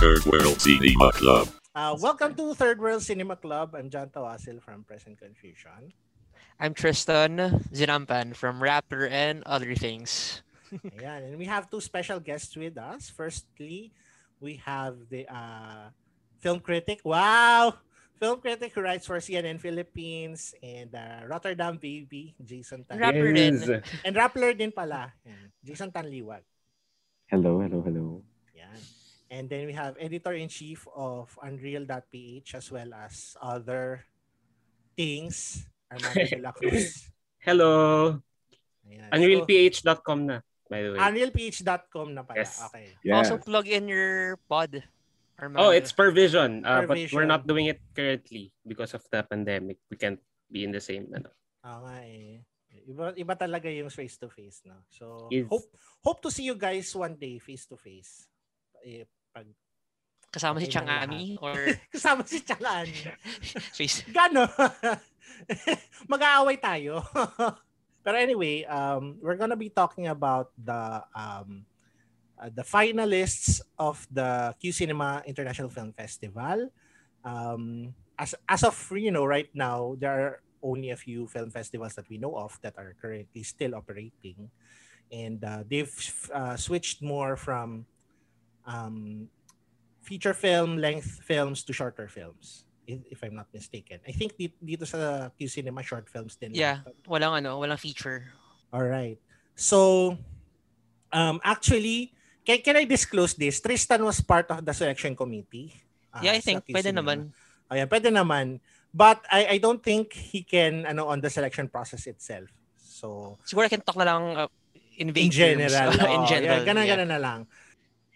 Third World Cinema Club. Uh, welcome to Third World Cinema Club. I'm John Tawasil from Present Confusion. I'm Tristan Zinampan from Rapper and Other Things. yeah, and we have two special guests with us. Firstly, we have the uh, film critic. Wow! Film critic who writes for CNN Philippines and uh, Rotterdam Baby, Jason Tan. Rapper din. And Rappler din pala. Ayan, Jason Tanliwag. Hello, hello, hello. Yan. And then we have editor-in-chief of Unreal.ph as well as other things, Armando de la Cruz. Hello. Ayan. Unrealph.com na, by the way. So, unrealph.com na pala. Yes. Okay. Yeah. Also plug in your pod. Armando. Oh, it's per vision. Uh, but Per we're not doing it currently because of the pandemic. We can't be in the same. Ano. Oo nga eh. Iba, iba talaga yung face to face, no? So, Is- hope hope to see you guys one day face to face. Pag kasama si Okay lang Chang or kasama si Chalan. face. Gano? Mag-aaway tayo. Pero anyway, um, we're gonna be talking about the um, uh, the finalists of the Q Cinema International Film Festival. Um, as as of you know, right now there are only a few film festivals that we know of that are currently still operating, and uh, they've uh, switched more from um, feature film length films to shorter films if, I'm not mistaken. I think dito, sa Q Cinema short films din. Yeah, walang ano, walang feature. All right. So um actually can, can I disclose this? Tristan was part of the selection committee. uh, yeah, I think pwede naman. Ayan, pwede naman. But I I don't think he can ano on the selection process itself. So Siguro I can talk na lang uh, in in vague terms. general, in general. yeah, ganun, yeah. ganun na lang.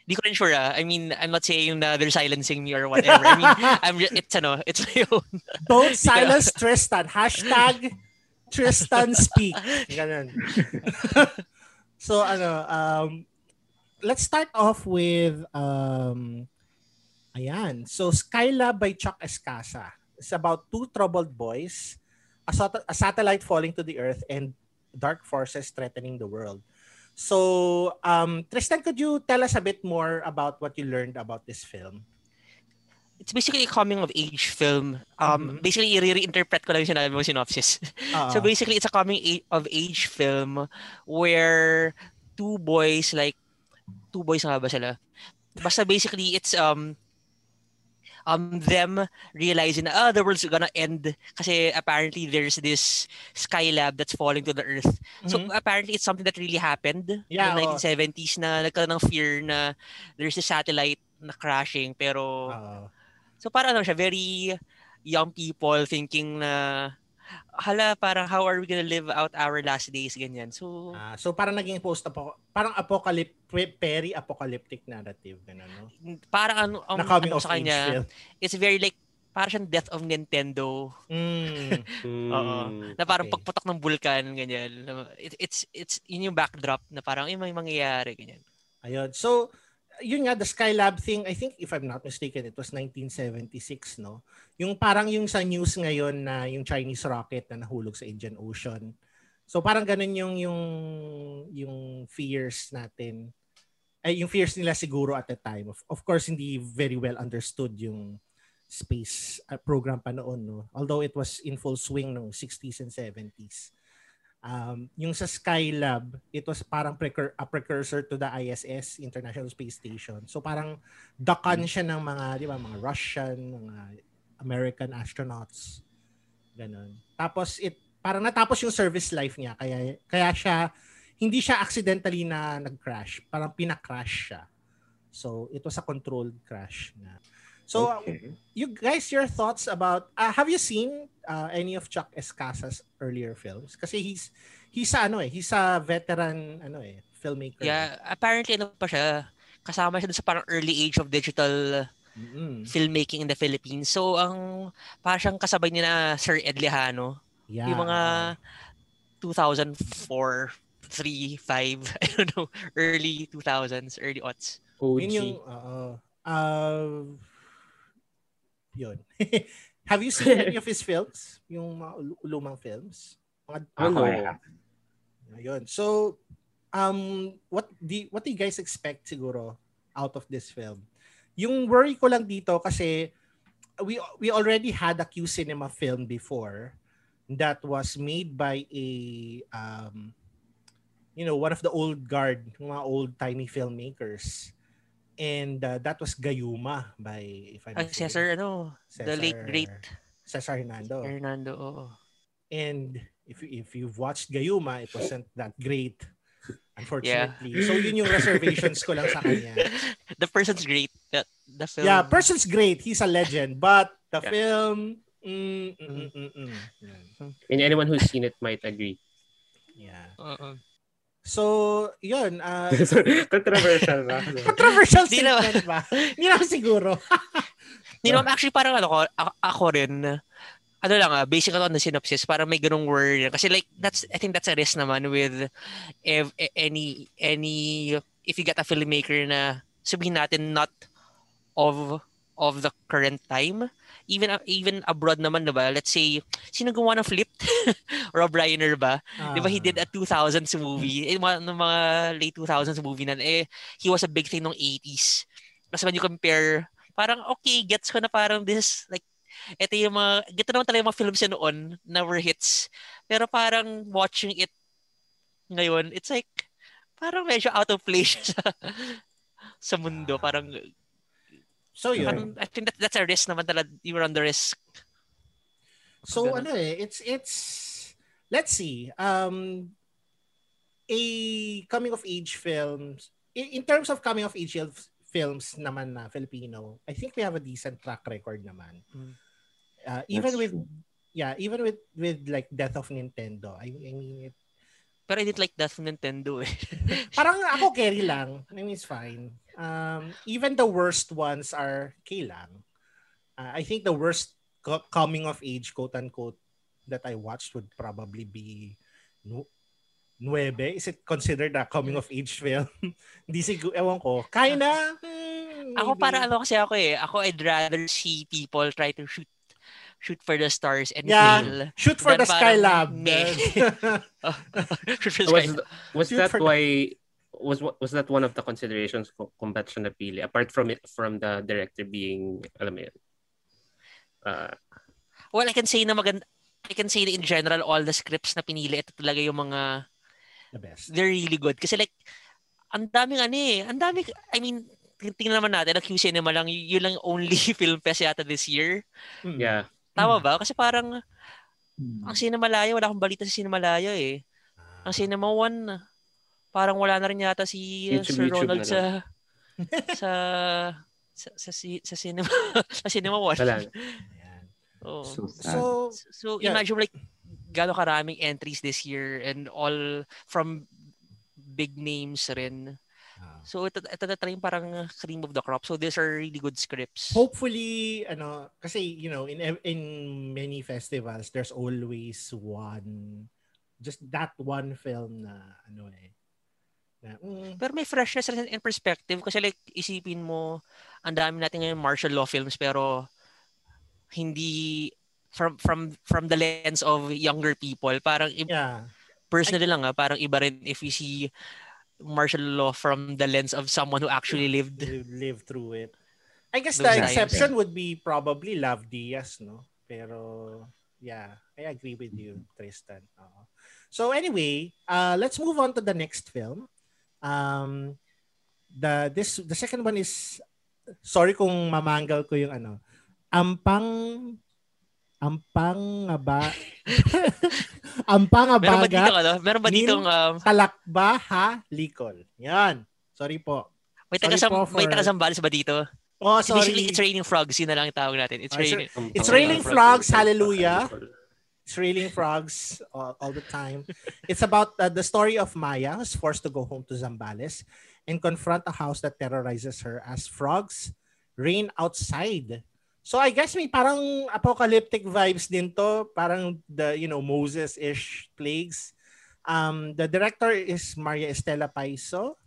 Di ko rin sure ah. I mean, I'm not saying na they're silencing me or whatever. I mean, I'm ju- it's ano, it's my own. Don't silence Tristan. Hashtag Tristan speak. Ganun. so ano, um, let's start off with um, ayan. So Skylab by Chuck Escasa. It's about two troubled boys, a, sat- a satellite falling to the earth, and dark forces threatening the world. So, um, Tristan, could you tell us a bit more about what you learned about this film? It's basically a coming of age film. Um, Mhm. basically i-reinterpret ko lang yung sinabi mo synopsis. Uh, So basically, it's a coming of age film where two boys, like, two boys nga ba sila? Basta basically, it's um um them realizing na ah, the world's gonna end kasi apparently there's this skylab that's falling to the earth. So mhm. apparently it's something that really happened Yeah, in the oo. 1970s na nagkaroon ng fear na there's a satellite na crashing pero Oo. So parang ano siya, very young people thinking na hala parang how are we gonna live out our last days ganyan. So Ah, so parang naging post apo parang apocalyptic peri-apocalyptic narrative ganun no. parang ano ang na ano of sa kanya, film. it's very like parang siyang death of Nintendo Mm. Oo. Mm. na parang Okay. pagputok ng bulkan ganyan. It, it's it's yun yung backdrop na parang yung may mangyayari ganyan. Ayun. So yun nga the Skylab thing, I think if I'm not mistaken it was 1976 no. Yung parang yung sa news ngayon na yung Chinese rocket na nahulog sa Indian Ocean. So parang ganun yung yung yung fears natin. Ay yung fears nila siguro at the time. Of, of course hindi very well understood yung space uh, program pa noon no. Although it was in full swing no 60s and 70s. Um, yung sa Skylab, it was parang precur- a precursor to the ISS, International Space Station. So parang dakan siya ng mga, di ba, mga Russian, mga American astronauts. Ganon. Tapos it parang natapos yung service life niya kaya kaya siya hindi siya accidentally na nag-crash, parang pina-crash siya. So it was a controlled crash na. So uh, Okay. you guys your thoughts about uh, have you seen uh, any of Chuck Escasa's earlier films kasi he's he's a, ano eh he's a veteran ano eh filmmaker Yeah, apparently ano pa siya kasama siya dun sa parang early age of digital Mm-mm. filmmaking in the Philippines. So ang parang siyang kasabay niya na Sir Ed Lejano. yeah yung mga 2004, 3, 5, I don't know, early 2000s, early aughts. OG. yun yung uh, uh, yun have you seen any of his films yung mga lumang films mga Ano? Ayun. So, um, what do what do you guys expect siguro out of this film? yung worry ko lang dito kasi we we already had a Q cinema film before that was made by a um you know one of the old guard mga old timey filmmakers and uh, that was Gayuma by if I'm Ah, Cesar, ano, the late great Cesar Hernando Fernando, oo. and if if you've watched Gayuma it wasn't that great unfortunately so yun yung reservations ko lang sa kanya the person's great. The, the film. yeah person's great he's a legend but the Yeah. film mm, mm, mm, mm, mm. Yan. And anyone who's seen it might agree. yeah Oo. So yun uh, Controversial ba? controversial Di statement ba hindi naman siguro Hindi naman, actually parang ano ko, ako, ako rin, ano lang ah, basic on the synopsis, parang may ganung word. Kasi like, that's, I think that's a risk naman with if, any, any, if you get a filmmaker na sabihin natin not of of the current time even even abroad naman 'di ba? Let's say sino gumawa ng Flipped Rob Reiner ba? 'di ba he did a 2000s movie. Eh mga, mga late 2000s movie na eh he was a big thing nung 80s kasi when you compare parang okay gets ko na parang this like ito yung mga gito naman talaga yung mga films yun noon na were hits. Pero parang watching it ngayon it's like parang medyo out of place sa sa mundo. Parang so yun parang, I think that, that's a risk naman talaga you were on the risk So Ganun. ano eh, it's it's let's see. Um a coming of age films in, in terms of coming of age films naman na Filipino, I think we have a decent track record naman. Mm. Uh, even That's with true. yeah, even with with like Death of Nintendo. I, I mean, it, pero I didn't like that from Nintendo eh parang ako carry lang. I mean, it's fine. Um, even the worst ones are okay lang. Uh, I think the worst co- coming of age, quote unquote, that I watched would probably be nu- Nueve. Is it considered a coming of age film? Hindi siguro, ewan ko. Kinda. hmm, Ako para ano kasi ako eh. Ako I'd rather see people try to shoot shoot for the stars and Yeah. fail. Shoot for the shoot for the was was Shoot that why was was that one of the considerations for Combat siya napili apart from it from the director being alam mo yun uh, Well, I can say na maganda I can say that in general all the scripts na pinili ito talaga yung mga the best. they're really good kasi like ang daming ano eh, ang dami I mean tingnan naman natin, ang Q Cinema lang, yun lang only film fest yata this year. Mm. yeah Tama ba? Kasi parang, Hmm. ang Cinemalaya, wala akong balita sa Cinemalaya eh. Ang Cinema One, parang wala na rin yata si uh, YouTube, Sir YouTube Ronald na sa, sa, sa, sa, si- sa cinema, sa Cinema One. wala. Oo. So. So, So Yeah. imagine like gano'ng karaming entries this year and all from big names rin. So ito, ito na talagang parang cream of the crop. So these are really good scripts. hopefully ano kasi you know in in many festivals there's always one just that one film na ano eh na, mm, Pero may freshness rin in perspective kasi like isipin mo ang dami natin ngayon martial law films pero hindi from from from the lens of younger people parang yeah personally lang ah, parang iba rin if you see martial law from the lens of someone who actually lived live, live through it. I guess the times, exception would be probably Lav Diaz no? Pero yeah I agree with you Tristan. Oo. so anyway uh let's move on to the next film. Um the this the second one is sorry kung mamanggal ko yung ano ampang ampang ba ampang meron ba dito ano? Meron ba ditong um, talakba ha? Likol. Yan. Sorry po. May sorry taga po may for- taga Zambales ba dito? Oh basically sorry. it's raining frogs yun na lang ang tawag natin. It's Ah, raining It's Oh, raining frogs, hallelujah. It's raining frogs all, all the time. It's about uh, the story of Maya, who's forced to go home to Zambales and confront a house that terrorizes her as frogs rain outside. So I guess may parang apocalyptic vibes din to, parang the you know Moses-ish plagues. Um, the director is Maria Estela Paiso.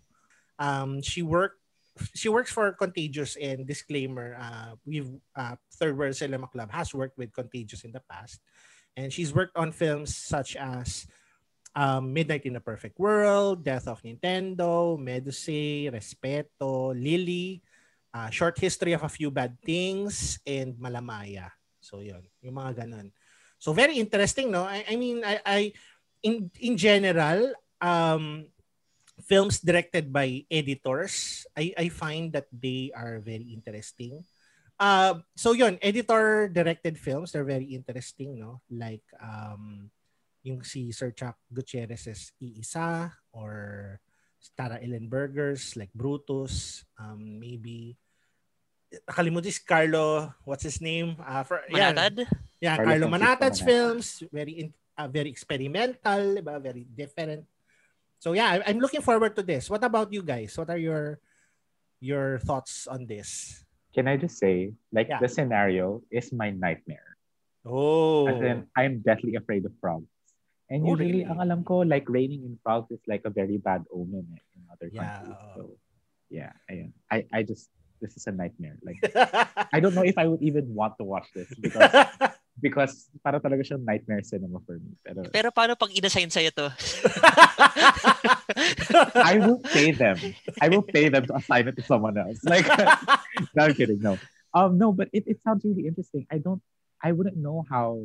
Um, she worked she works for Contagious and disclaimer, uh, we've uh, Third World Cinema Club has worked with Contagious in the past, and she's worked on films such as um, Midnight in a Perfect World, Death of Nintendo, Medusa, Respeto, Lily, uh, Short History of a Few Bad Things, and Malamaya. So yun, yung mga ganun. So very interesting, no? I, I mean, I, I in in general, um, films directed by editors, I, I find that they are very interesting. Uh, so yun, editor-directed films, they're very interesting, no? Like, um, yung si Sir Chuck Gutierrez's Iisa or Tara Illenberger's like Brutus, um, maybe nakalimutan si Carlo, what's his name? Uh, for, Manatad? Yeah, yeah Carlo Carlo Manatad's Francisco films, very in, uh, very experimental, diba? very different. So yeah, I- I'm looking forward to this. What about you guys? What are your your thoughts on this? Can I just say, like Yeah. the scenario is my nightmare. Oh. As in, I'm deathly afraid of frogs. And Oh, usually, really? ang alam ko, like raining in frogs is like a very bad omen eh, in other Yeah, countries. oo. So, yeah, ayun. I, I just, this is a nightmare. Like, I don't know if I would even want to watch this because because para talaga siyang nightmare cinema for me. Pero Pero paano pag inassign sa'yo to? I will pay them. I will pay them to assign it to someone else. Like, no, I'm kidding. No, um, no, but it, it sounds really interesting. I don't, I wouldn't know how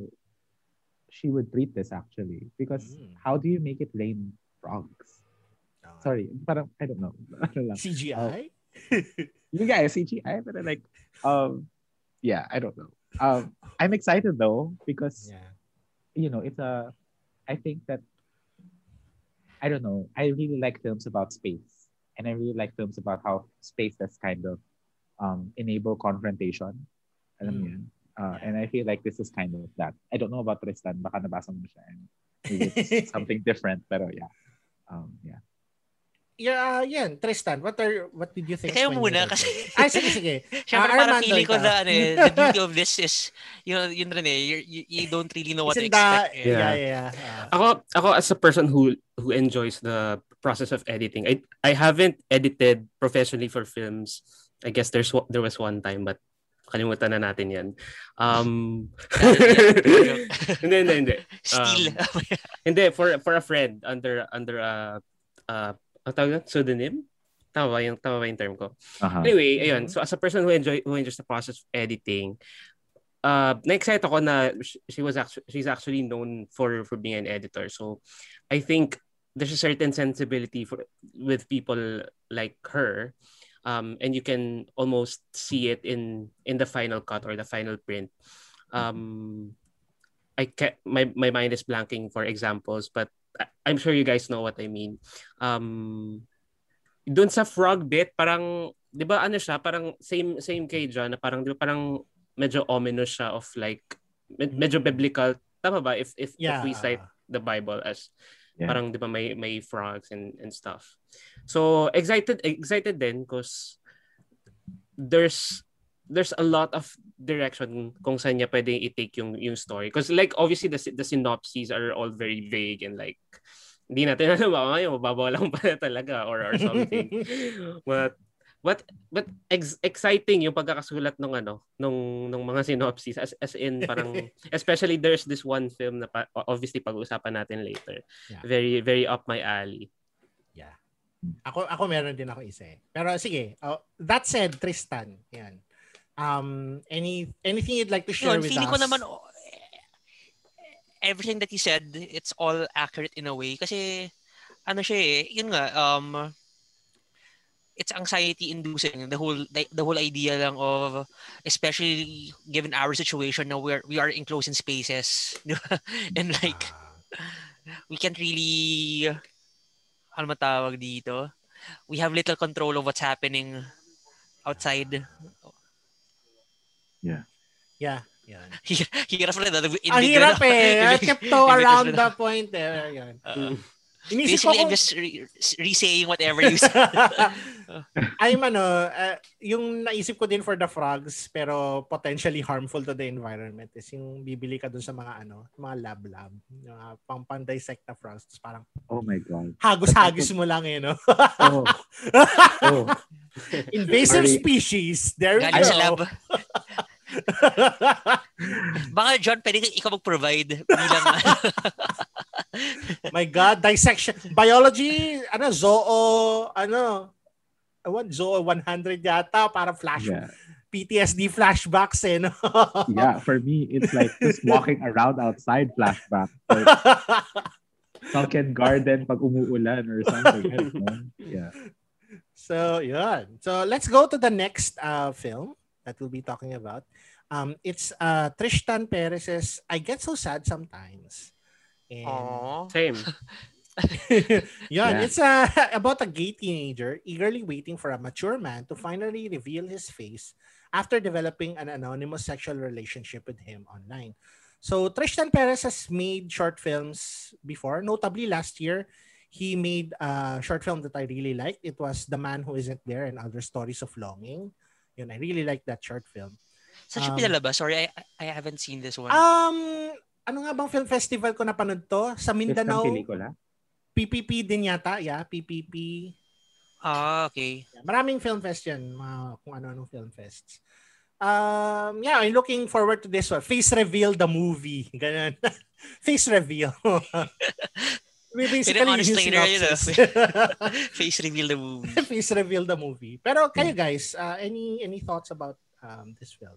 she would treat this actually because Mm. how do you make it rain frogs? Sorry, but I don't know. CGI? lang. You guys CGI, but like, um, yeah, I don't know. Um, I'm excited though because yeah. you know, it's a, I think that, I don't know, I really like films about space. And I really like films about how space has kind of um, enable confrontation. Alam Mm. yun? Uh. And I feel like this is kind of that. I don't know about Tristan, baka nabasa mo siya and maybe it's something different, pero yeah. Um, yeah. Yeah, yan. Tristan, what are what did you think? Kayo muna kasi? Ay, sige, sige. Siyempre Ah, parang Armando, feeling ko na ano, eh, the beauty of this is you know, yun rin eh, you, you, don't really know what to Isn't that- expect. eh. yeah, Yeah. yeah. yeah. Ako ako as a person who who enjoys the process of editing. I I haven't edited professionally for films. I guess there's there was one time but kalimutan na natin 'yan. Um Hindi hindi hindi. Still. Hindi for for a friend under under a uh, ang tawag doon? pseudonym. Tama ba yung tama ba yung term ko? Uh-huh. Anyway, ayun. So as a person who enjoy who enjoys the process of editing, uh na-excite ako na sh- she was actually she's actually known for for being an editor. So I think there's a certain sensibility for with people like her. Um, and you can almost see it in in the final cut or the final print. Um, I ca- my my mind is blanking for examples, but I'm sure you guys know what I mean. Um, doon sa frog bit, parang, di ba ano siya, parang same same kay John, na parang, di ba parang medyo ominous siya of like, med- medyo biblical. Tama ba? If, if, if Yeah. we cite the Bible as Yeah. parang di ba may may frogs and and stuff. So excited excited then because there's there's a lot of direction kung saan niya pwedeng i-take yung yung story because like obviously the the synopses are all very vague and like hindi natin alam ba yung mababaw lang pala talaga or or something but but but ex- exciting yung pagkakasulat ng ano nung nung mga synopses as as in parang especially there's this one film na pa, obviously pag-uusapan natin later Yeah. very very up my alley Yeah. Ako ako meron din ako isa. eh. Pero sige, uh, that said, Tristan, yan. Um any anything you'd like to share Yun, with feeling us? ko naman oh, everything that you said, it's all accurate in a way. Kasi ano siya eh, yun nga um it's anxiety inducing. The whole the, the whole idea lang of especially given our situation now we're we are enclosed in spaces and like Ah, we can't really ano matawag dito? We have little control of what's happening outside yeah. Yan. hirap na Ang hirap eh. I tiptoe around the point eh. Yan. Uh, Inisip ko basically, I'm kung- just re- re-saying whatever you said. I'm ano, uh, yung naisip ko din for the frogs pero potentially harmful to the environment is yung bibili ka dun sa mga ano, mga lab-lab, yung uh, pang pan-dissect na frogs. Tapos parang Oh my God. hagos-hagos mo lang eh, no? Oh. oh. Invasive Sorry. species. There we Galing go. sa lab. Baka John, pwede ka- ikaw mag-provide bilang My God, dissection. Biology, ano, zoo, ano, Ewan, Zoe 100 yata, para flash, Yeah. PTSD flashbacks eh, no? yeah, for me, it's like just walking around outside flashback. Like, sunken garden pag umuulan or something. Don't know. Yeah. So, yun. So, let's go to the next uh, film that we'll be talking about. Um, it's uh, Tristan Perez's I Get So Sad Sometimes. And Aww. Same. Yun, Yeah. it's uh, about a gay teenager eagerly waiting for a mature man to finally reveal his face after developing an anonymous sexual relationship with him online. So Tristan Perez has made short films before. Notably last year, he made a short film that I really liked. It was The Man Who Isn't There and Other Stories of Longing. Yun, I really liked that short film. Saan siya Um, pinalabas? Sorry, I, I haven't seen this one. Um, ano nga bang film festival ko napanood to? Sa Mindanao? PPP din yata. Yeah, PPP. ah, okay. Maraming film fest yan. Mga kung ano-anong film fests. Um, yeah, I'm looking forward to this one. Face reveal the movie. Ganun. Face reveal. Basically, honest yung trailer yun, ah. synopsis. Face reveal the movie. Face reveal the movie. Pero kayo guys, uh, any any thoughts about um, this film?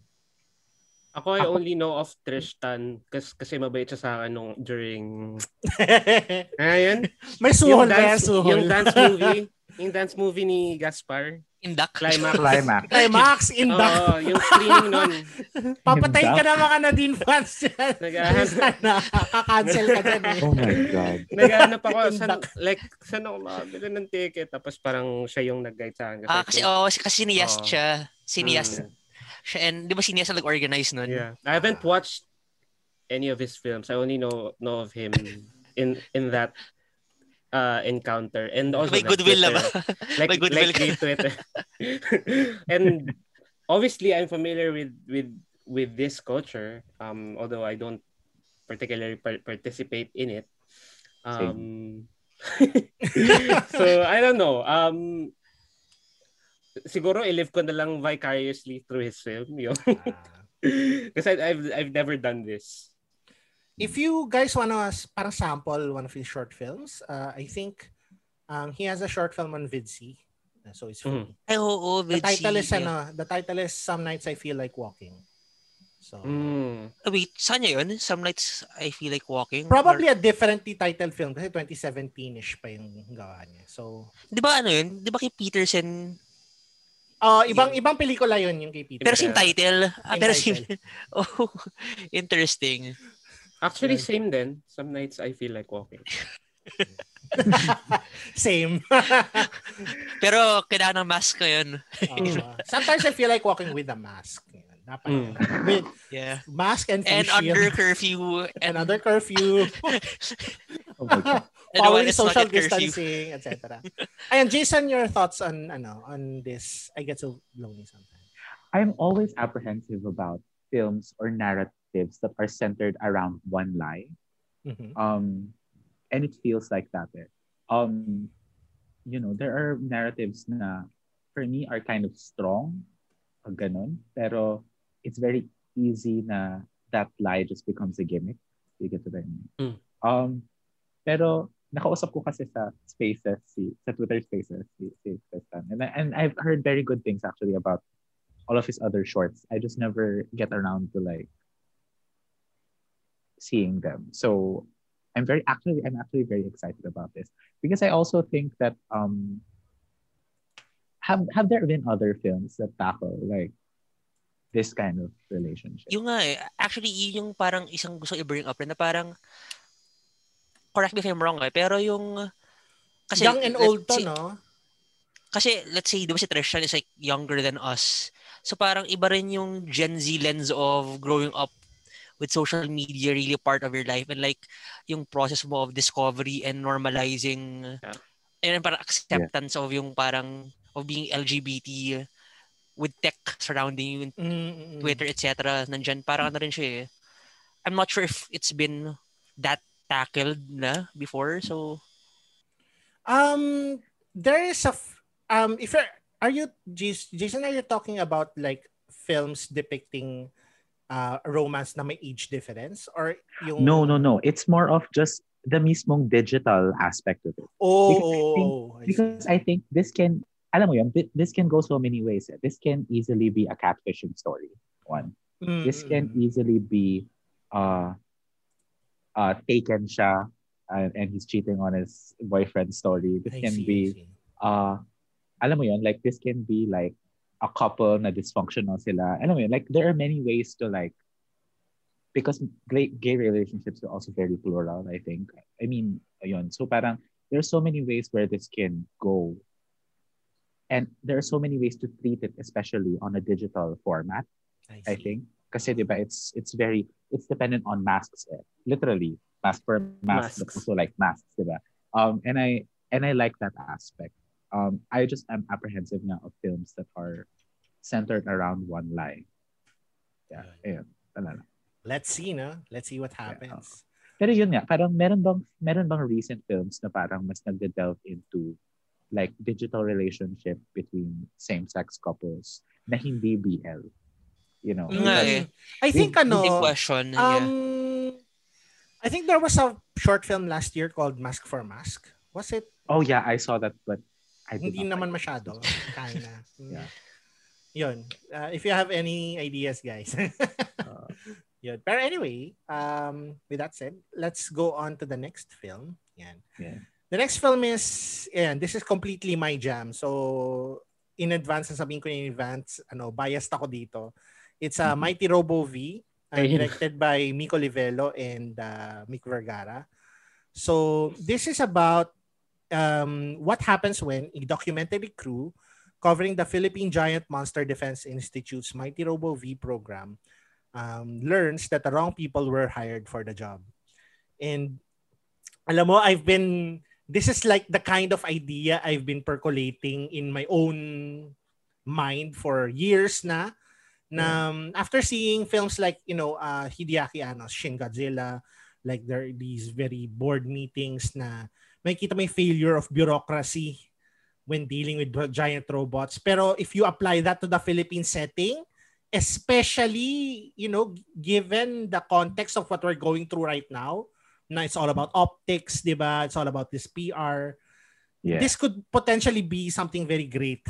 Ako, I only know of Tristan kasi, kasi mabait siya sa akin nung during... Ayun. May Yung suhol ba yan? dance, Suhol. yung dance movie. Yung dance movie ni Gaspar. Indak. Climax. Climax. Climax in the... Oo, yung screening nun. Papatay ka na mga Nadine fans dyan. Kakancel ka dyan eh. Oh my God. nag-ahanap ako, san, like, saan ako makabili ng ticket? Tapos parang siya yung nag-guide sa akin. Ah, kasi oh, kasi, kasi siniyas Oo. siya. Siniyas Mm. siya. And di ba siniyas na nag-organize nun? Yeah. I haven't watched any of his films. I only know know of him in in that uh encounter and also May like goodwill na ba? Twitter. like May goodwill like the Twitter. and obviously I'm familiar with with with this culture um although I don't particularly par- participate in it. Um so I don't know. Um siguro i-live ko na lang vicariously through his film. Yung Kasi I've I've never done this. If you guys wanna s- parang sample one of his short films, uh, I think um, he has a short film on Vidsy. Uh, So it's free. Mhm. Ay, oo, The Vidsy, title is yeah. ano, the title is Some Nights I Feel Like Walking. So Mm. Ah, wait, saan niya yun? Some nights I feel like walking. probably a differently titled film kasi 2017ish pa yung gawa niya. So Or- di ba ano yun? Di ba kay Peterson? uh, ibang ibang pelikula yun yung kay Peter. Pero same title. Ah, pero title. same. Oh, interesting. Actually Yeah. same then. Some nights I feel like walking. Same. Pero kailangan ng mask ko yun. Uh, sometimes I feel like walking with a mask. Yan, Dapat. Mm. With Yeah. mask and And face shield under curfew. and And, under curfew. Oh my God. following when social distancing, etc. Ayan, Jason, your thoughts on ano on this? I get so lonely sometimes. I'm always apprehensive about films or narratives that are centered around one lie. Mhm. Um, and it feels like that. Eh. Um, you know, there are narratives na for me are kind of strong, o ganun, pero it's very easy na that lie just becomes a gimmick. You get I mean? Mm. Um, pero nakausap ko kasi sa Spaces, si, sa Twitter Spaces, si, si Tristan. And, I- and I've heard very good things actually about all of his other shorts. I just never get around to like seeing them. So I'm very actually I'm actually very excited about this because I also think that um have have there been other films that tackle like this kind of relationship? Yung nga eh, actually yun yung parang isang gusto i-bring up rin na parang correct me if I'm wrong eh, pero yung kasi Young and old to, say- no? Kasi let's say, di ba si Tristan is like younger than us. So parang iba rin yung Gen Z lens of growing up with social media really part of your life and like yung process mo of discovery and normalizing Yeah. and parang acceptance of yung parang of being LGBT with tech surrounding you, Mm-mm. Twitter, etc. Nandyan, parang ano rin siya eh. I'm not sure if it's been that tackled na before. So, Um, there is a f- um. If you're, are you Jas- Jason? Are you talking about like films depicting uh romance na may age difference or yung No, no, no. It's more of just the mismong digital aspect of it. Oh, Because I think- oh. Because I think this can alam mo yun, this can go so many ways. eh. This can easily be a catfishing story. One. This can easily be uh uh taken siya uh, and he's cheating on his boyfriend story. This I can see, be uh alam mo yun, like this can be like a couple na dysfunctional sila. Alam mo yun, like there are many ways to like because gay, gay relationships are also very plural, I think. I mean, ayun. So parang there's so many ways where this can go. And there are so many ways to treat it, especially on a digital format. I see. think. Kasi diba, it's it's very it's dependent on masks. Eh. Literally, mask for mask, but Masks. also like masks, diba? Um, and I and I like that aspect. Um, I just am apprehensive now of films that are centered around one lie. Yeah, ayun. Wala lang. Let's see, no? Let's see what happens. Pero yun nga, parang meron bang meron bang recent films na parang mas nagde-delve into like digital relationship between same-sex couples na hindi BL. You know, nga eh. I think Big- ano, Big question. yeah. um, I think there was a short film last year called Mask for Mask. Was it? Oh yeah, I saw that, but I Hindi naman like masyado. Kinda. Mm. Yeah. Yun. Uh, if you have any ideas, guys. Uh, Yun. Pero anyway, um, with that said, let's go on to the next film. Yan. Yeah. The next film is, yan, this is completely my jam. So, in advance, sasabihin ko in advance, ano, biased ako dito. It's a Mhm. Mighty Robo V, uh, directed by Miko Livelo and uh, Mick Vergara. So, this is about um, what happens when a documentary crew covering the Philippine Giant Monster Defense Institute's Mighty Robo V program um, learns that the wrong people were hired for the job. And alam mo, I've been, this is like the kind of idea I've been percolating in my own mind for years na. Na um, after seeing films like, you know, uh, Hideaki Anno's Shin Godzilla, like there are these very board meetings na makikita may failure of bureaucracy when dealing with giant robots. Pero if you apply that to the Philippine setting, especially, you know, given the context of what we're going through right now, na it's all about optics, di ba? It's all about this PR. yeah. This could potentially be something very great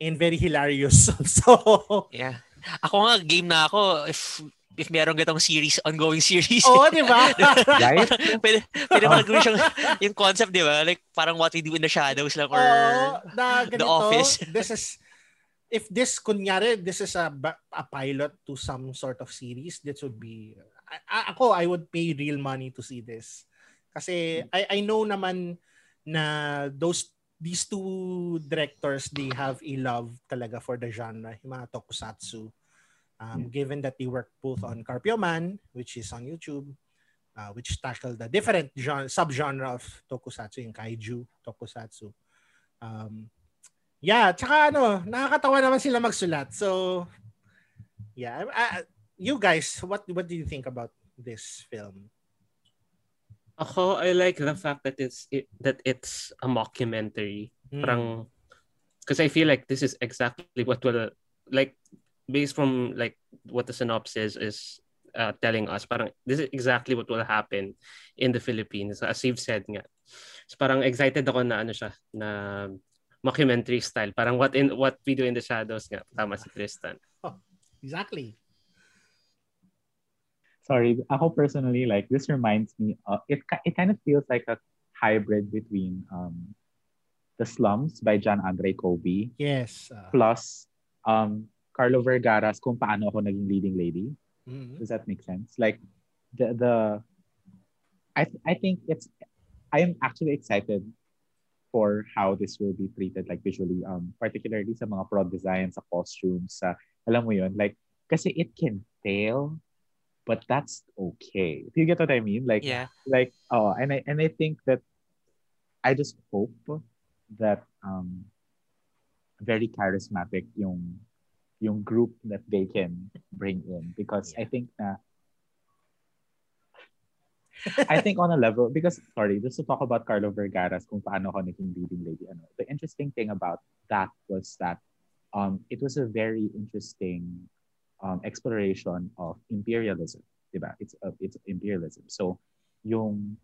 and very hilarious. so, yeah. Ako nga, game na ako if if meron gatong series, ongoing series. oh, di ba? Right? pwede, pwede mo gawin siyang, yung concept, di ba? Like, parang what we do in the shadows lang or Oo, na The ganito, Office. this is if this kunyari this is a a pilot to some sort of series this would be I, I- ako I would pay real money to see this kasi I I know naman na those these two directors they have a love talaga for the genre yung mga tokusatsu um, given that they work both on Carpio Man which is on YouTube uh, which tackle the different genre, subgenre of tokusatsu yung kaiju tokusatsu um, yeah, tsaka ano, nakakatawa naman sila magsulat. So, yeah. Uh, you guys, what what do you think about this film? Ako, I like the fact that it's it, that it's a mockumentary. Mm. Parang, because I feel like this is exactly what will, like, based from like what the synopsis is uh, telling us, parang this is exactly what will happen in the Philippines. As you've said nga. So parang excited ako na ano siya, na mockumentary style. Parang what in what we do in the shadows nga. Tama si Tristan. Oh, Exactly. Sorry, ako personally, like this reminds me, uh, it it kind of feels like a hybrid between um, the Slums by Jan Andrei Cobey Yes. Uh, plus um, Carlo Vergara's Kung Paano Ako Naging Leading Lady. mhm. Does that make sense? Like the the I I think it's I am actually excited for how this will be treated like visually um particularly sa mga prod designs sa costumes sa alam mo yun like kasi it can fail but that's okay. Do you get what I mean? Like yeah. like oh and I and I think that I just hope that um very charismatic yung yung group that they can bring in. Because I think na I think on a level because sorry just to talk about Carlo Vergara's kung paano ako naging leading lady ano the interesting thing about that was that um it was a very interesting um, exploration of imperialism diba it's uh, it's imperialism. So yung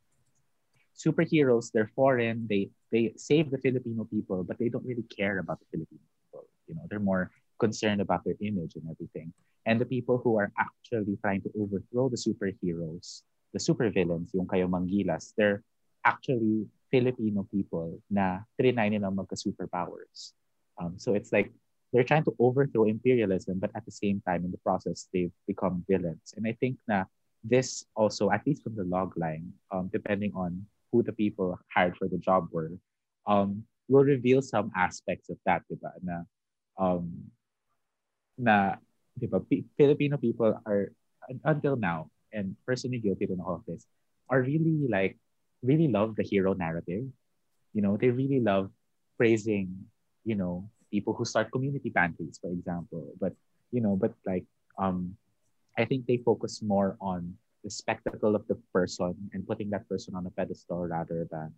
superheroes, they're foreign, they they save the Filipino people, but they don't really care about the Filipino people. You know, they're more concerned about their image and everything. And the people who are actually trying to overthrow the superheroes, the supervillains, yung kayo Mangilas, they're actually Filipino people na trinay nilang magka-superpowers. Um, so it's like they're trying to overthrow imperialism, but at the same time, in the process, they've become villains. And I think na this also, at least from the log line, um, depending on who the people hired for the job were, um, will reveal some aspects of that, diba? Na, um, na, diba, P- Filipino people are, until now, and personally guilty rin ako of this, are really like, really love the hero narrative. You know, they really love praising, you know, people who start community pantries, for example. But, you know, but like, um, I think they focus more on the spectacle of the person and putting that person on a pedestal rather than,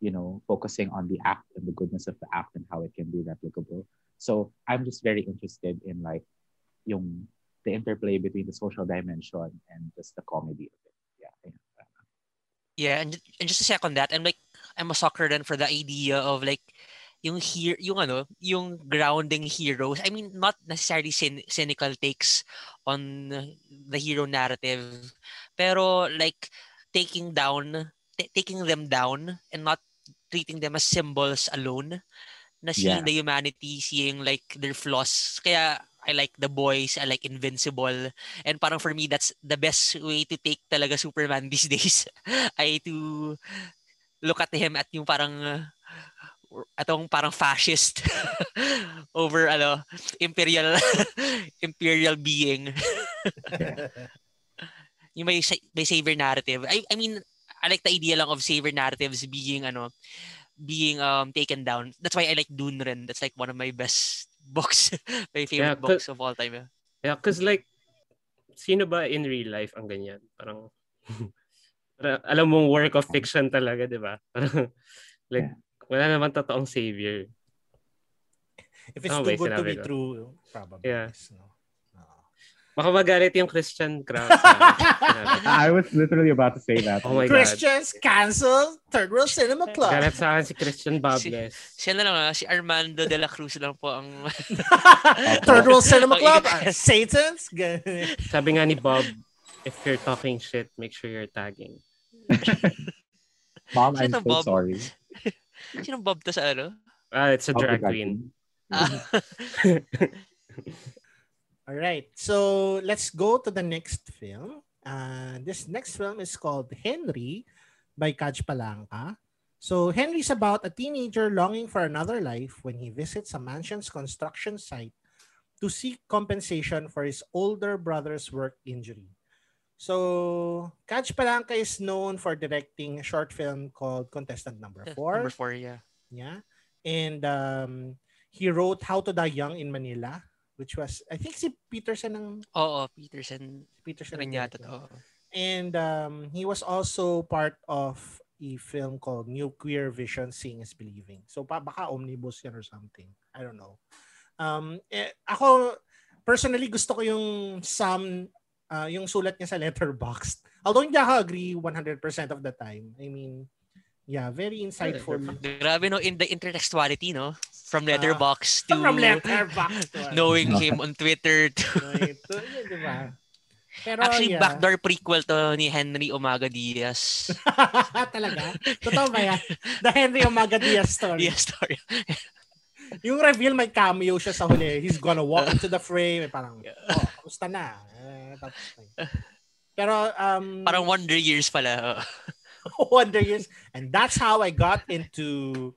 you know, focusing on the act and the goodness of the act and how it can be replicable. So I'm just very interested in like yung the interplay between the social dimension and just the comedy of it. Yeah. yeah. And, and just to second that, I'm like I'm a sucker then for the idea of like yung here yung ano, yung grounding heroes. I mean, not necessarily cyn- cynical takes on the hero narrative, pero like taking down t- taking them down and not treating them as symbols alone. Na seeing Yeah. the humanity, seeing like their flaws. Kaya I like the boys, I like Invincible. And parang for me, that's the best way to take talaga Superman these days. ay to look at him at yung parang uh, atong parang fascist over ano imperial imperial being yung may may savior narrative I I mean I like the idea lang of savior narratives being ano being um taken down that's why I like Dune rin that's like one of my best books my favorite Yeah, books of all time yeah. Yeah, cause like, sino ba in real life ang ganyan? Parang, parang alam mong work of fiction talaga, di ba? Parang, like, wala naman totoong savior. If it's Oh, too wait, good to be ko. true, probably. Yeah. is, no? Oo. Baka magalit yung Christian crowd. I was literally about to say that. oh my God. Christians cancel Third World Cinema Club. Galit sa akin si Christian Bables. siya na lang ah, si Armando de la Cruz lang po ang Third World Cinema Ang Club. uh, Satan's. Sabi nga ni Bob, if you're talking shit, make sure you're tagging. Mom, I'm Sino so Bob? sorry. Sinong Bob to sa ano? Ah, it's a drag queen. Ah, All right. So let's go to the next film. Uh, this next film is called Henry by Kaj Palanca. So Henry's about a teenager longing for another life when he visits a mansion's construction site to seek compensation for his older brother's work injury. So Kaj Palanca is known for directing a short film called Contestant Number Four. Number four, yeah. Yeah. And um, he wrote How to Die Young in Manila, which was, I think si Peterson ng Oo, Peterson. Peterson Rin yata to. And um, he was also part of a film called New Queer Vision, Seeing is Believing. So pa, baka omnibus yan or something. I don't know. Um, eh, ako, personally, gusto ko yung some, uh, yung sulat niya sa letterbox. Although hindi ako agree 100% of the time. I mean, yeah, very insightful. Grabe no, in the intertextuality, no? From Letterboxd to From Letterboxd to knowing him on Twitter to... Ito, yun. Pero Actually, yeah. backdoor prequel to ni Henry Omaga Diaz. Talaga? Totoo ba yan? The Henry Omaga Diaz story. Diaz story. Yung reveal, may cameo siya sa huli. He's gonna walk into the frame. Eh, parang, oh, kamusta na? Eh, tapos na. Pero, um, Parang Wonder Years pala. Wonder Years. And that's how I got into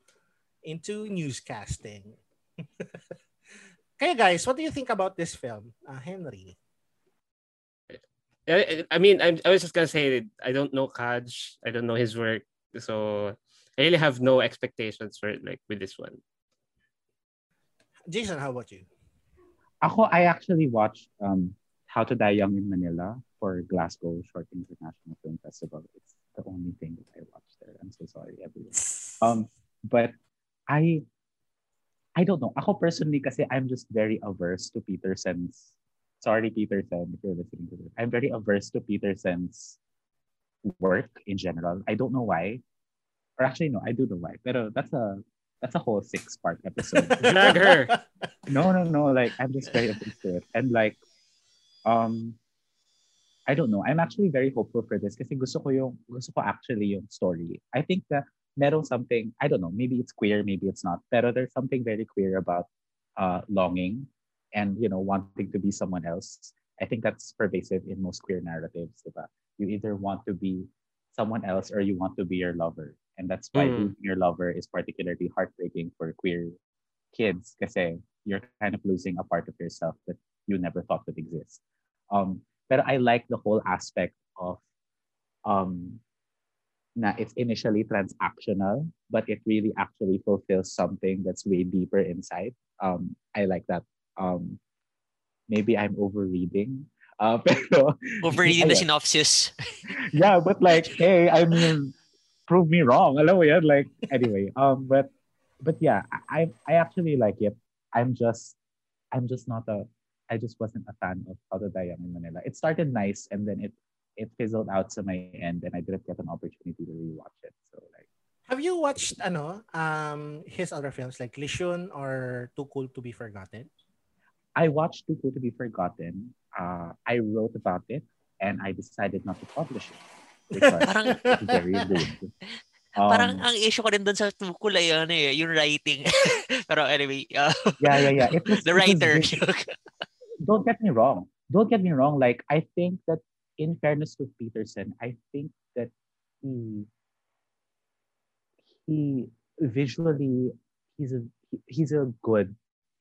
into newscasting. Kaya guys, what do you think about this film, uh, Henry? I, I mean, I, I was just gonna say, I don't know Kaj. I don't know his work. So, I really have no expectations for it, like, with this one. Jason, how about you? Ako, I actually watched um, How to Die Young in Manila for Glasgow Short International Film Festival. It's the only thing that I watched there. I'm so sorry, everyone. Um, but I, I don't know. Ako personally, kasi I'm just very averse to Peterson's. Sorry, Peterson, if you're listening to this. I'm very averse to Peterson's work in general. I don't know why. Or actually, no, I do know why. Pero that's a that's a whole six part episode. Drag her. no, no, no. Like I'm just very opposed to it. And like, um, I don't know. I'm actually very hopeful for this kasi gusto ko yung gusto ko actually yung story. I think that merong something, I don't know, maybe it's queer, maybe it's not. Pero there's something very queer about uh, longing and, you know, wanting to be someone else. I think that's pervasive in most queer narratives. Diba? You either want to be someone else or you want to be your lover. And that's why Mm. losing your lover is particularly heartbreaking for queer kids kasi you're kind of losing a part of yourself that you never thought would exist. Um, but I like the whole aspect of um, na it's initially transactional, but it really actually fulfills something that's way deeper inside. Um, I like that. Um, maybe I'm overreading. Uh, pero, Overreading the synopsis. yeah, but like, hey, I mean, prove me wrong. Alam mo yan? Like, anyway, um, but, but yeah, I, I actually like it. I'm just, I'm just not a, I just wasn't a fan of How to Die in Manila. It started nice and then it, it fizzled out to my end and I didn't get an opportunity to rewatch it. So like, Have you watched ano um his other films like Lisyun or Too Cool to Be Forgotten? I watched Too Cool to Be Forgotten. Uh, I wrote about it and I decided not to publish it because Parang, it's very rude. Um, parang ang issue ko rin dun sa tukul ay ano eh, yung writing. Pero anyway, uh, yeah, yeah, yeah. It was, the it was writer. don't get me wrong. Don't get me wrong. Like I think that in fairness to Petersen, I think that he he visually he's a he- he's a good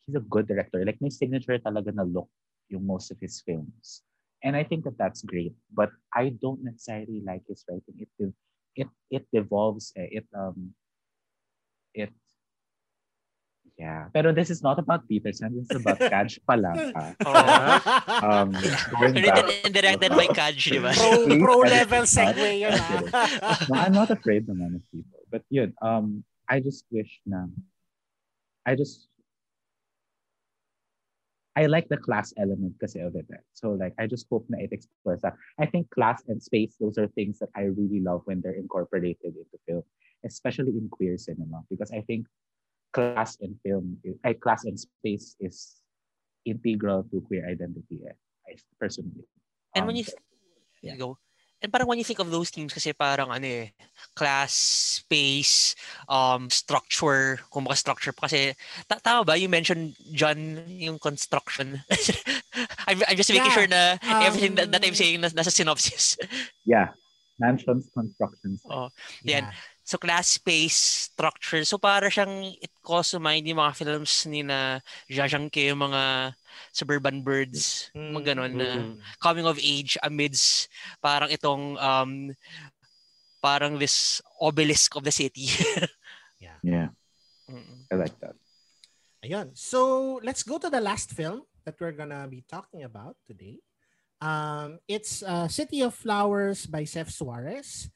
he's a good director. Like my signature talaga na look yung most of his films. And I think that that's great, but I don't necessarily like his writing. It it it devolves. eh, It um it yeah. Pero this is not about Petersen. This is about Kaj Palanca. Oh. Um, going back. and directed by Kaj, di ba? pro, Please pro level segue yun Okay. ah. no, I'm not afraid naman of people. But yun, um, I just wish na, I just, I like the class element kasi of it. eh. So like, I just hope na it explores that. I think class and space, those are things that I really love when they're incorporated into film, especially in queer cinema, because I think class and film, I class and space is integral to queer identity. Eh, I personally. And when Um, you, th- yeah. you go, and parang when you think of those themes kasi parang ano eh, class, space, um, structure, kung maka structure pa kasi, ta- tama ba? You mentioned, John, yung construction. I'm, I'm just making Yeah, sure na everything that, that I'm um, saying nas, nasa synopsis. yeah, mansions, constructions. oh. Yeah. Yan. So class, space, structure. So para siyang it calls to mind yung mga films ni na Jajangke, yung mga suburban birds, mga ganon na Mm. coming of age amidst parang itong um parang this obelisk of the city. Yeah, Mm. I like that. Ayun. So, let's go to the last film that we're gonna be talking about today. Um, it's uh, City of Flowers by Seth Suarez.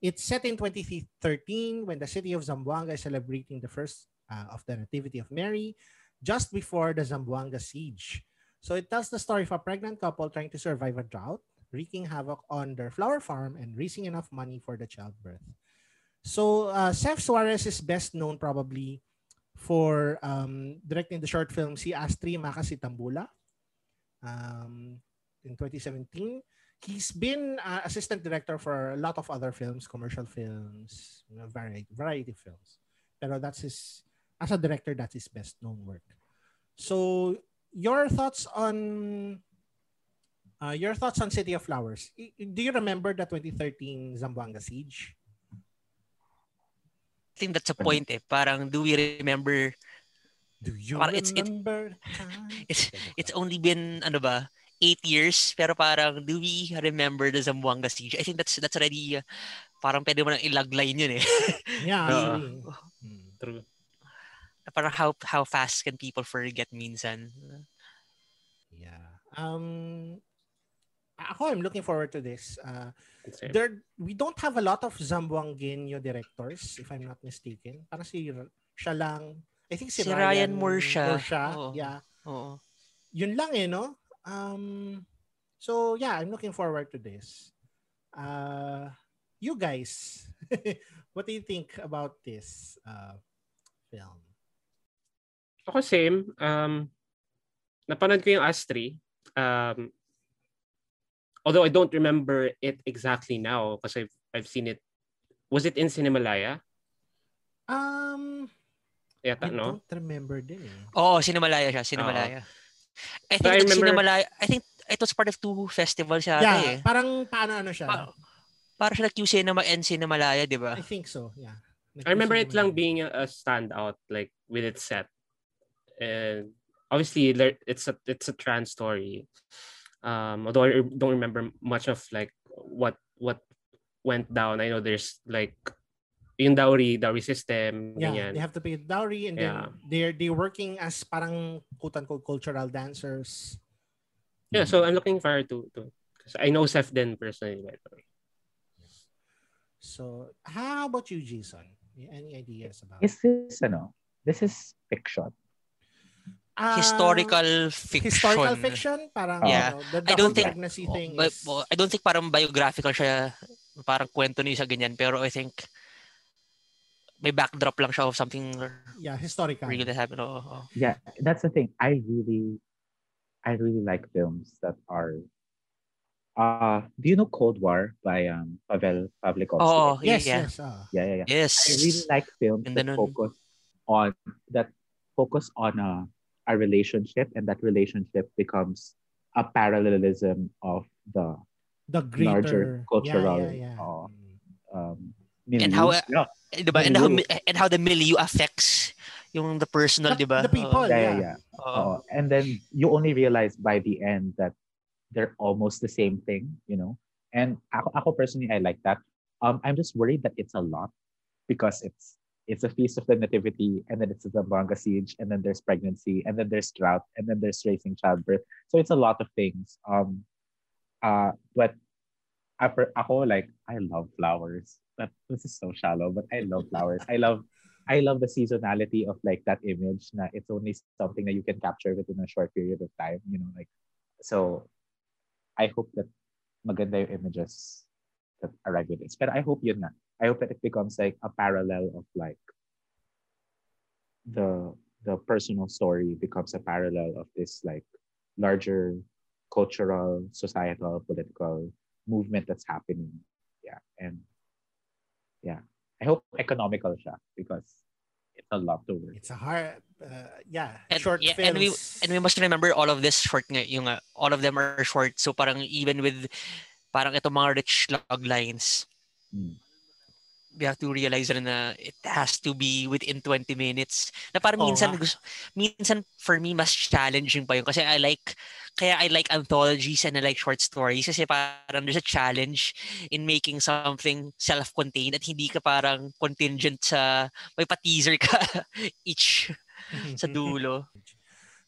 It's set in 2013 when the city of Zamboanga is celebrating the first uh, of the Nativity of Mary, just before the Zamboanga siege. So it tells the story of a pregnant couple trying to survive a drought, wreaking havoc on their flower farm and raising enough money for the childbirth. So uh, Xeph Suarez is best known probably for um, directing the short film Si Astri maka si Tambulah um, in 2017. He's been uh, assistant director for a lot of other films, commercial films, variety, variety of films. Pero that's his, as a director, that's his best known work. So your thoughts on uh, your thoughts on City of Flowers. Do you remember the 2013 Zamboanga siege? I think that's a point eh. Parang do we remember Do you Parang it's- remember the it's it's only been ano ba eight years pero parang do we remember the Zamboanga siege? I think that's that's already uh, parang pwede mo nang ilagline yun eh. Yeah. Mm. True. parang how how fast can people forget minsan? Yeah. Um ako I'm looking forward to this. Uh Same. there we don't have a lot of Zamboangueño directors if I'm not mistaken. Parang si siya lang. I think si, Si Ryan Morsha. Morsha, Oo. Yeah. Oo. Yun lang eh no. Um so yeah, I'm looking forward to this. Uh you guys what do you think about this uh, film? Ako same. Um, napanood ko yung Astri. Um, although I don't remember it exactly now because I've, I've seen it. Was it in Cinemalaya? Um, Yata, I no? don't remember din eh. Oo, Cinemalaya siya, Cinemalaya. I think I it's remember- Sinamalaya, I think it was part of two festivals yata Yeah, eh. parang paano ano siya? Pa- para siya nag-Q Cinema and Sinamalaya, di ba? I think so, yeah. I remember it lang being a, a standout, like with its set, and obviously it's a it's a trans story. Um, although I don't remember much of like what what went down. I know there's like yung dowry dowry system. Yeah, ganyan. they have to pay dowry and then Yeah. they're they working as parang quote unquote cultural dancers. yeah. So I'm looking forward to to. Cause I know Seth Den personally. By the way. So, how about you, Jason? Any ideas about Is this, ano, this is fiction. Ah, historical fiction. historical fiction? Parang Yeah. ano, the, the I don't think- pregnancy Oh, thing but- is, oh, I don't think parang biographical siya, parang kwento niya sa ganyan, pero I think may backdrop lang siya of something yeah, historical. real that happened. Oo, oo. Yeah, that's the thing. I really, I really like films that are. Uh, do you know Cold War by um Paweł Pawlikowski? Oo, Yes, yeah. yes. ah. yeah, yeah, yeah. Yes. I really like films Ganda that nun. focus on that focus on a a relationship, and that relationship becomes a parallelism of the the greater larger cultural, yeah, yeah, yeah. uh. Um And how- Yeah, Eh, Diba? And how, and how the milieu affects yung the personal, The- diba? the people. Oo. yeah, yeah, yeah. yeah. Oo. Oo. and then you only realize by the end that they're almost the same thing, you know. And ako, ako personally, I like that. Um, I'm just worried that it's a lot because it's it's a feast of the nativity, and then it's the Zamboanga siege, and then there's pregnancy, and then there's drought, and then there's raising childbirth. So it's a lot of things. Um, uh, but after ako like I love flowers. That this is so shallow, but I love flowers. I love I love the seasonality of like that image. Na it's only something that you can capture within a short period of time. You know, like so. I hope that maganda yung images that arrive with this. But I hope yun na. I hope that it becomes like a parallel of like the the personal story becomes a parallel of this like larger cultural, societal, political movement that's happening. Yeah. And yeah. I hope economical siya because it's a lot to work. It's a hard, uh, yeah, And, short yeah, films. and we and we must remember all of this short yung uh, all of them are short. So parang even with parang ito mga rich log lines, Mm. We have to realize rin na it has to be within 20 minutes. Na parang Oo minsan gusto, minsan for me mas challenging pa yun kasi I like kaya I like anthologies and I like short stories kasi parang there's a challenge in making something self-contained at hindi ka parang contingent sa may pa-teaser ka each sa dulo.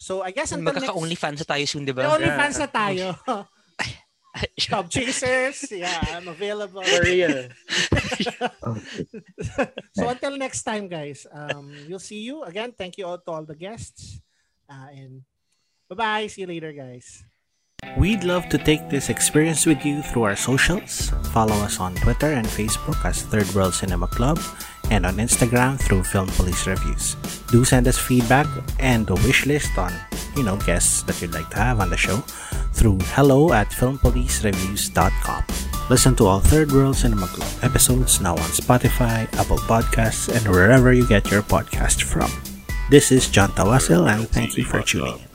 So I guess until next... Magkaka-OnlyFans na tayo soon, di ba? OnlyFans na tayo. Job chasers. Yeah, I'm available. For real. so until next time, guys. Um, we'll see you again. Thank you all to all the guests. Uh, and bye-bye. See you later, guys. We'd love to take this experience with you through our socials. Follow us on Twitter and Facebook as Third World Cinema Club and on Instagram through Film Police Reviews. Do send us feedback and a wish list on, you know, guests that you'd like to have on the show through hello at filmpolicereviews.com. Listen to all Third World Cinema Club episodes now on Spotify, Apple Podcasts, and wherever you get your podcast from. This is John Tawasil, and thank you for tuning in.